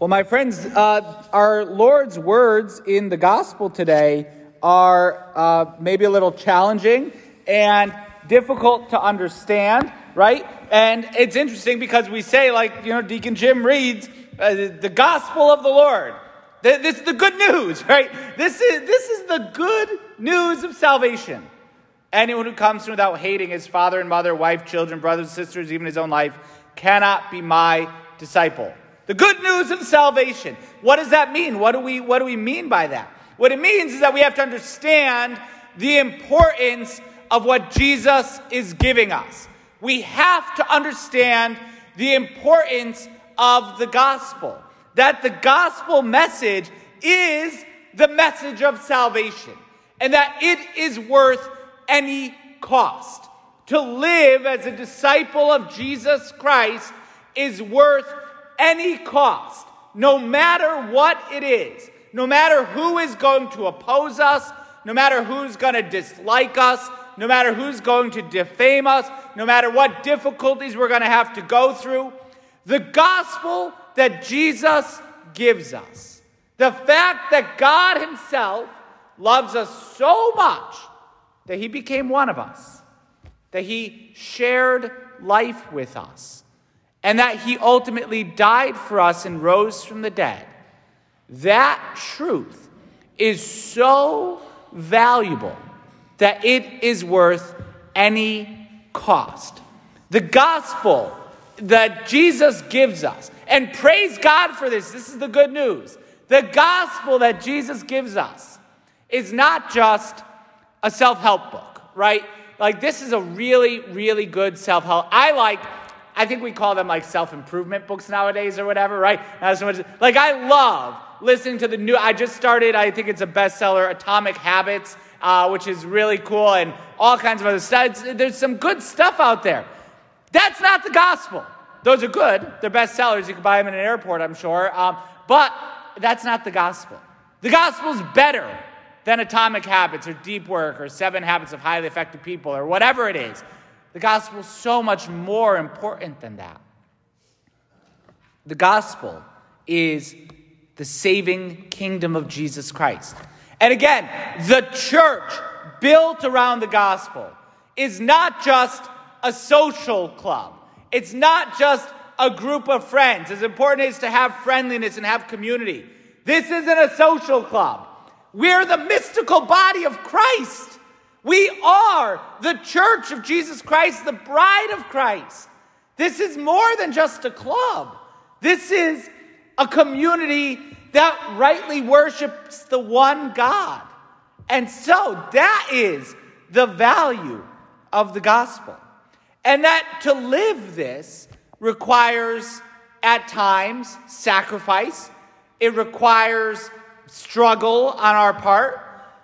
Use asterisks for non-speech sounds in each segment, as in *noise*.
Well, my friends, uh, our Lord's words in the gospel today are uh, maybe a little challenging and difficult to understand, right? And it's interesting because we say, like, you know, Deacon Jim reads uh, the gospel of the Lord. This is the good news, *laughs* right? This is, this is the good news of salvation. Anyone who comes to without hating his father and mother, wife, children, brothers, sisters, even his own life, cannot be my disciple. The good news of salvation. What does that mean? What do we, what do we mean by that? What it means is that we have to understand the importance of what Jesus is giving us. We have to understand the importance of the gospel. That the gospel message is the message of salvation. And that it is worth any cost. To live as a disciple of Jesus Christ is worth any cost, no matter what it is, no matter who is going to oppose us, no matter who's going to dislike us, no matter who's going to defame us, no matter what difficulties we're going to have to go through, the gospel that Jesus gives us, the fact that God Himself loves us so much that He became one of us, that He shared life with us and that he ultimately died for us and rose from the dead. That truth is so valuable that it is worth any cost. The gospel that Jesus gives us, and praise God for this, this is the good news. The gospel that Jesus gives us is not just a self help book, right? Like, this is a really, really good self help. I like I think we call them like self improvement books nowadays or whatever, right? So much, like I love listening to the new. I just started. I think it's a bestseller, Atomic Habits, uh, which is really cool, and all kinds of other stuff. There's some good stuff out there. That's not the gospel. Those are good. They're bestsellers. You can buy them in an airport, I'm sure. Um, but that's not the gospel. The gospel is better than Atomic Habits or Deep Work or Seven Habits of Highly Effective People or whatever it is. The gospel is so much more important than that. The gospel is the saving kingdom of Jesus Christ. And again, the church built around the gospel is not just a social club. It's not just a group of friends. As important as to have friendliness and have community. This isn't a social club. We're the mystical body of Christ. We are the church of Jesus Christ, the bride of Christ. This is more than just a club. This is a community that rightly worships the one God. And so that is the value of the gospel. And that to live this requires, at times, sacrifice, it requires struggle on our part.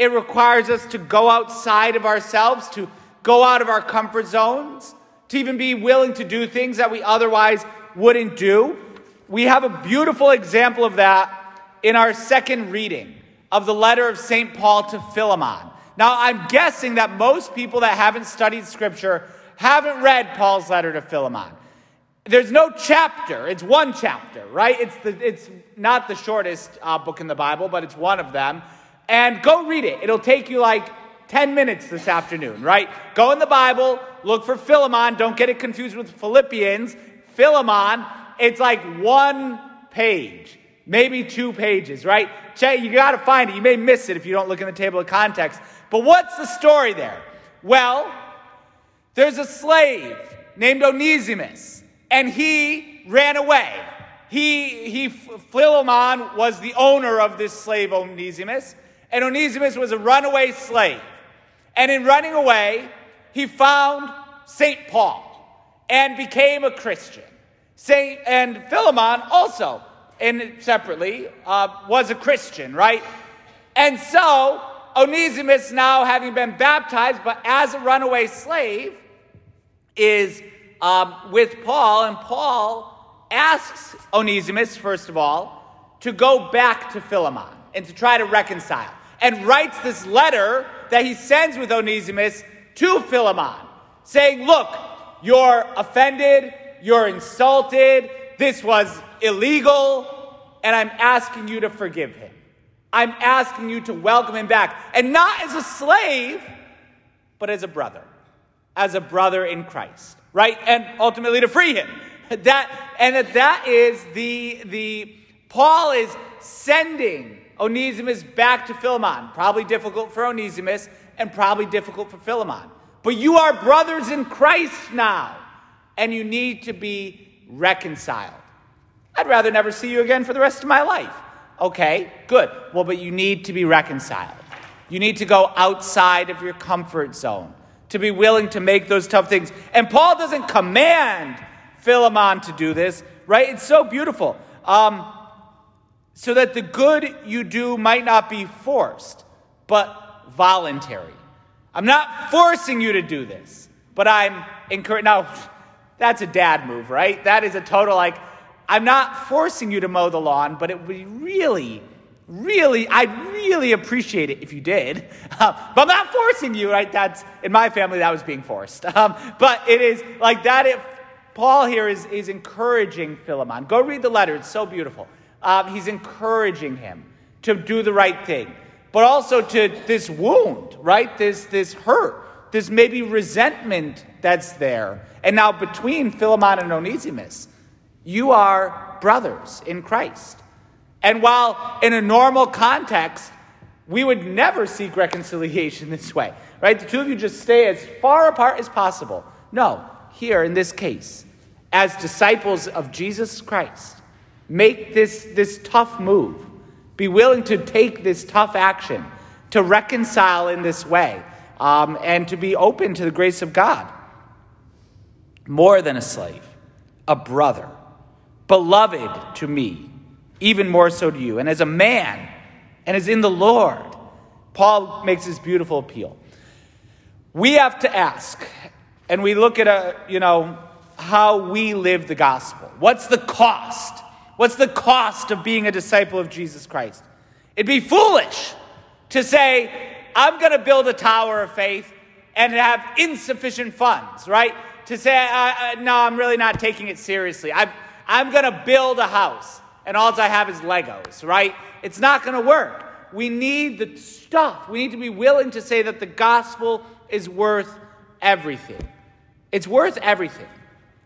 It requires us to go outside of ourselves, to go out of our comfort zones, to even be willing to do things that we otherwise wouldn't do. We have a beautiful example of that in our second reading of the letter of St. Paul to Philemon. Now, I'm guessing that most people that haven't studied scripture haven't read Paul's letter to Philemon. There's no chapter, it's one chapter, right? It's, the, it's not the shortest uh, book in the Bible, but it's one of them and go read it. It'll take you like 10 minutes this afternoon, right? Go in the Bible, look for Philemon. Don't get it confused with Philippians. Philemon, it's like one page, maybe two pages, right? You got to find it. You may miss it if you don't look in the table of context. But what's the story there? Well, there's a slave named Onesimus, and he ran away. He, he, Philemon was the owner of this slave, Onesimus. And Onesimus was a runaway slave. And in running away, he found St. Paul and became a Christian. Saint and Philemon also, and separately, uh, was a Christian, right? And so Onesimus, now having been baptized, but as a runaway slave, is um, with Paul, and Paul asks Onesimus, first of all, to go back to Philemon and to try to reconcile and writes this letter that he sends with Onesimus to Philemon, saying, Look, you're offended, you're insulted, this was illegal. and I'm asking you to forgive him. I'm asking you to welcome him back, and not as a slave, but as a brother, as a brother in Christ, right? And ultimately to free him. That and that that is the the Paul is sending Onesimus back to Philemon. Probably difficult for Onesimus and probably difficult for Philemon. But you are brothers in Christ now, and you need to be reconciled. I'd rather never see you again for the rest of my life. Okay, good. Well, but you need to be reconciled. You need to go outside of your comfort zone to be willing to make those tough things. And Paul doesn't command Philemon to do this, right? It's so beautiful. Um, so that the good you do might not be forced, but voluntary. I'm not forcing you to do this, but I'm encouraging. Now, that's a dad move, right? That is a total like, I'm not forcing you to mow the lawn, but it would be really, really, I'd really appreciate it if you did. *laughs* But I'm not forcing you, right? That's in my family that was being forced. *laughs* Um, but it is like that. If Paul here is is encouraging Philemon. Go read the letter; it's so beautiful. Um, he's encouraging him to do the right thing, but also to this wound, right? This this hurt, this maybe resentment that's there, and now between Philemon and Onesimus. You are brothers in Christ. And while in a normal context, we would never seek reconciliation *laughs* this way, right? The two of you just stay as far apart as possible. No, here in this case, as disciples of Jesus Christ, make this, this tough move. Be willing to take this tough action to reconcile in this way um, and to be open to the grace of God. More than a slave, a brother beloved to me, even more so to you. And as a man, and as in the Lord, Paul makes this beautiful appeal. We have to ask, and we look at a, you know, how we live the gospel. What's the cost? What's the cost of being a disciple of Jesus Christ? It'd be foolish to say, I'm going to build a tower of faith and have insufficient funds, right? To say, no, I'm really not taking it seriously. I've, I'm going to build a house and all I have is Legos, right? It's not going to work. We need the stuff. We need to be willing to say that the gospel is worth everything. It's worth everything.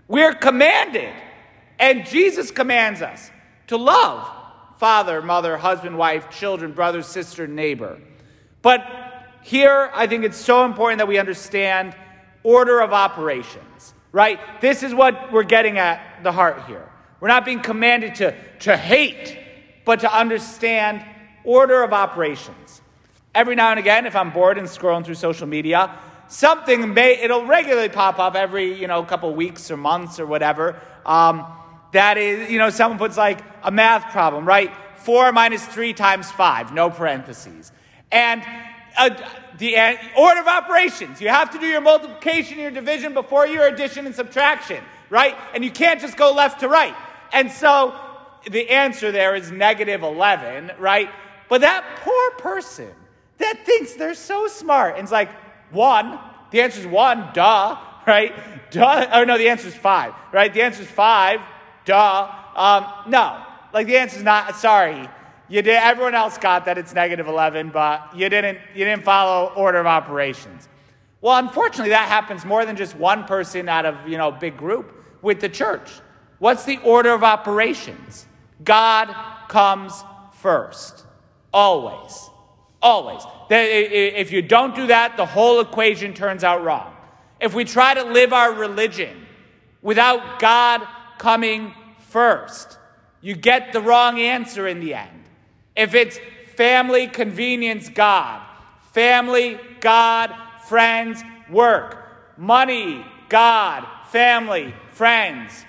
We're commanded, and Jesus commands us to love father, mother, husband, wife, children, brother, sister, neighbor. But here, I think it's so important that we understand order of operations, right? This is what we're getting at the heart here. We're not being commanded to, to hate, but to understand order of operations. Every now and again, if I'm bored and scrolling through social media, something may, it'll regularly pop up every, you know, couple weeks or months or whatever. Um, that is, you know, someone puts like a math problem, right? Four minus three times five, no parentheses. And uh, the uh, order of operations, you have to do your multiplication, your division before your addition and subtraction, right? And you can't just go left to right. And so the answer there is negative 11, right? But that poor person that thinks they're so smart and is like, one, the answer is one, duh, right? Duh. Oh, no, the answer is five, right? The answer is five, duh. Um, no, like the answer is not, sorry. You did, everyone else got that it's negative 11, but you didn't, you didn't follow order of operations. Well, unfortunately, that happens more than just one person out of, you know, big group with the church. What's the order of operations? God comes first. Always. Always. If you don't do that, the whole equation turns out wrong. If we try to live our religion without God coming first, you get the wrong answer in the end. If it's family, convenience, God, family, God, friends, work, money, God, family, friends,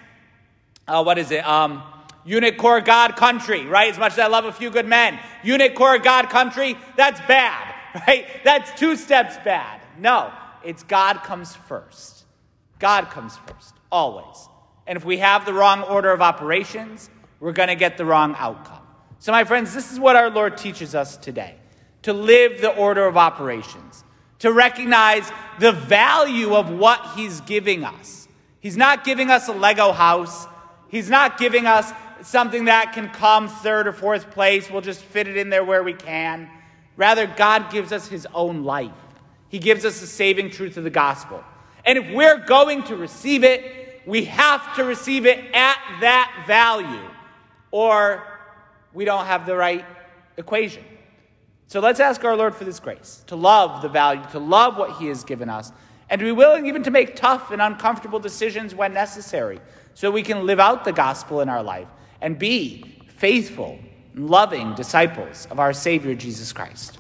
uh, what is it? Um, unit Corps God country, right? As much as I love a few good men, unit Corps God country, that's bad, *laughs* right? That's two steps bad. No, it's God comes first. God comes first, always. And if we have the wrong order of operations, we're going to get the wrong outcome. So, my friends, this is what our Lord teaches us today to live the order of operations, to recognize the value of what He's giving us. He's not giving us a Lego house. He's not giving us something that can come third or fourth place. We'll just fit it in there where we can. Rather, God gives us his own life. He gives us the saving truth of the gospel. And if we're going to receive it, we have to receive it at that value, or we don't have the right equation. So let's ask our Lord for this grace to love the value, to love what He has given us, and to be willing even to make tough and uncomfortable decisions when necessary so we can live out the gospel in our life and be faithful, loving disciples of our Savior Jesus Christ.